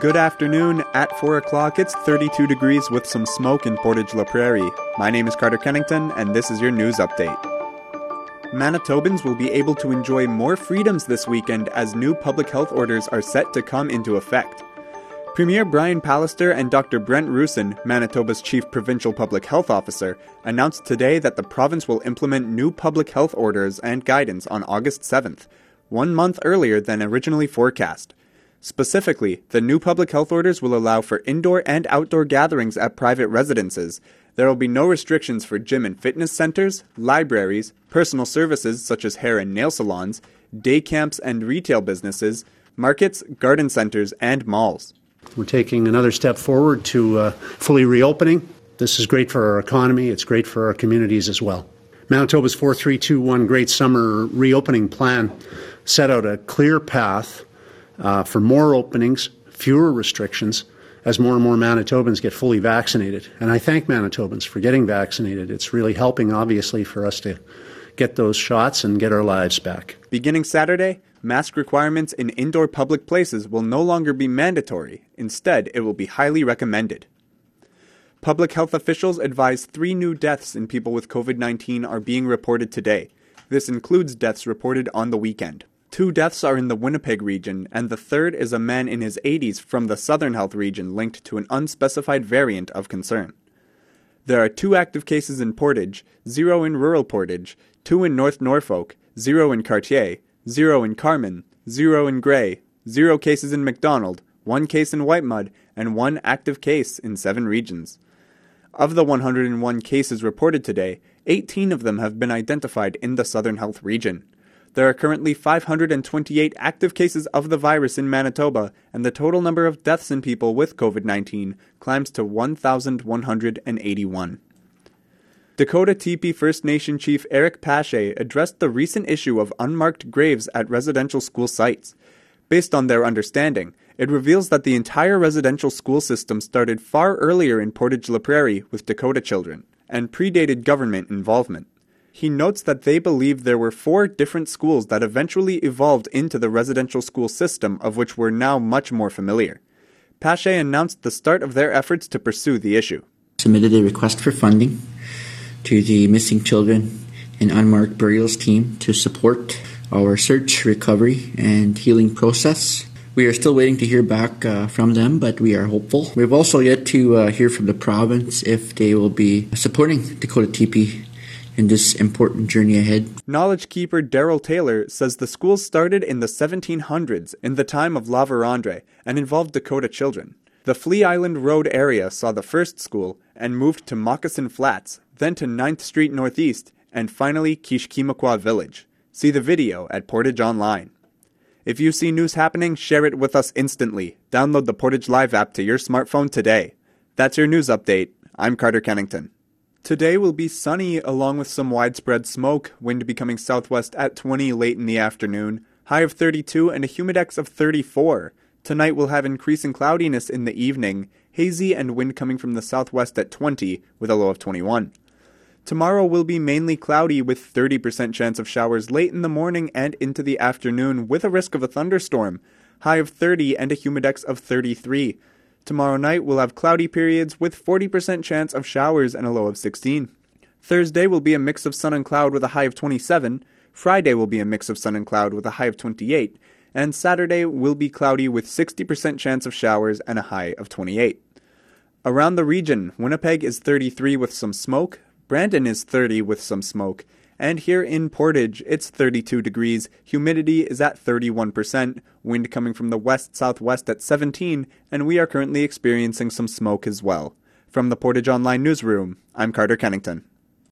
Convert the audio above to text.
Good afternoon. At 4 o'clock, it's 32 degrees with some smoke in Portage La Prairie. My name is Carter Kennington, and this is your news update. Manitobans will be able to enjoy more freedoms this weekend as new public health orders are set to come into effect. Premier Brian Pallister and Dr. Brent Roussin, Manitoba's chief provincial public health officer, announced today that the province will implement new public health orders and guidance on August 7th, one month earlier than originally forecast. Specifically, the new public health orders will allow for indoor and outdoor gatherings at private residences. There will be no restrictions for gym and fitness centers, libraries, personal services such as hair and nail salons, day camps and retail businesses, markets, garden centers, and malls. We're taking another step forward to uh, fully reopening. This is great for our economy, it's great for our communities as well. Manitoba's 4321 Great Summer Reopening Plan set out a clear path uh, for more openings, fewer restrictions, as more and more Manitobans get fully vaccinated. And I thank Manitobans for getting vaccinated. It's really helping, obviously, for us to get those shots and get our lives back. Beginning Saturday, mask requirements in indoor public places will no longer be mandatory. Instead, it will be highly recommended. Public health officials advise three new deaths in people with COVID 19 are being reported today. This includes deaths reported on the weekend. Two deaths are in the Winnipeg region, and the third is a man in his 80s from the Southern Health region linked to an unspecified variant of concern. There are two active cases in Portage, zero in rural Portage, two in North Norfolk, zero in Cartier, zero in Carman, zero in Grey, zero cases in Macdonald, one case in Whitemud, and one active case in seven regions. Of the 101 cases reported today, 18 of them have been identified in the Southern Health region. There are currently 528 active cases of the virus in Manitoba, and the total number of deaths in people with COVID 19 climbs to 1,181. Dakota Tipi First Nation Chief Eric Pashe addressed the recent issue of unmarked graves at residential school sites. Based on their understanding, it reveals that the entire residential school system started far earlier in Portage La Prairie with Dakota children and predated government involvement. He notes that they believe there were four different schools that eventually evolved into the residential school system of which we're now much more familiar. Pashe announced the start of their efforts to pursue the issue. Submitted a request for funding to the Missing Children and Unmarked Burials team to support our search, recovery, and healing process. We are still waiting to hear back uh, from them, but we are hopeful. We've also yet to uh, hear from the province if they will be supporting Dakota Tipi in this important journey ahead. Knowledge keeper Daryl Taylor says the school started in the 1700s in the time of La Vérendrye and involved Dakota children. The Flee Island Road area saw the first school and moved to Moccasin Flats, then to 9th Street Northeast, and finally Keeshkeemaquah Village. See the video at Portage Online. If you see news happening, share it with us instantly. Download the Portage Live app to your smartphone today. That's your news update. I'm Carter Kennington. Today will be sunny along with some widespread smoke, wind becoming southwest at 20 late in the afternoon, high of 32 and a humidex of 34. Tonight we'll have increasing cloudiness in the evening, hazy and wind coming from the southwest at 20 with a low of 21. Tomorrow will be mainly cloudy with 30% chance of showers late in the morning and into the afternoon with a risk of a thunderstorm, high of 30 and a humidex of 33. Tomorrow night we'll have cloudy periods with 40% chance of showers and a low of 16. Thursday will be a mix of sun and cloud with a high of 27. Friday will be a mix of sun and cloud with a high of 28. And Saturday will be cloudy with 60% chance of showers and a high of 28. Around the region, Winnipeg is 33 with some smoke, Brandon is 30 with some smoke, and here in Portage, it's 32 degrees, humidity is at 31%, wind coming from the west southwest at 17, and we are currently experiencing some smoke as well. From the Portage Online Newsroom, I'm Carter Kennington.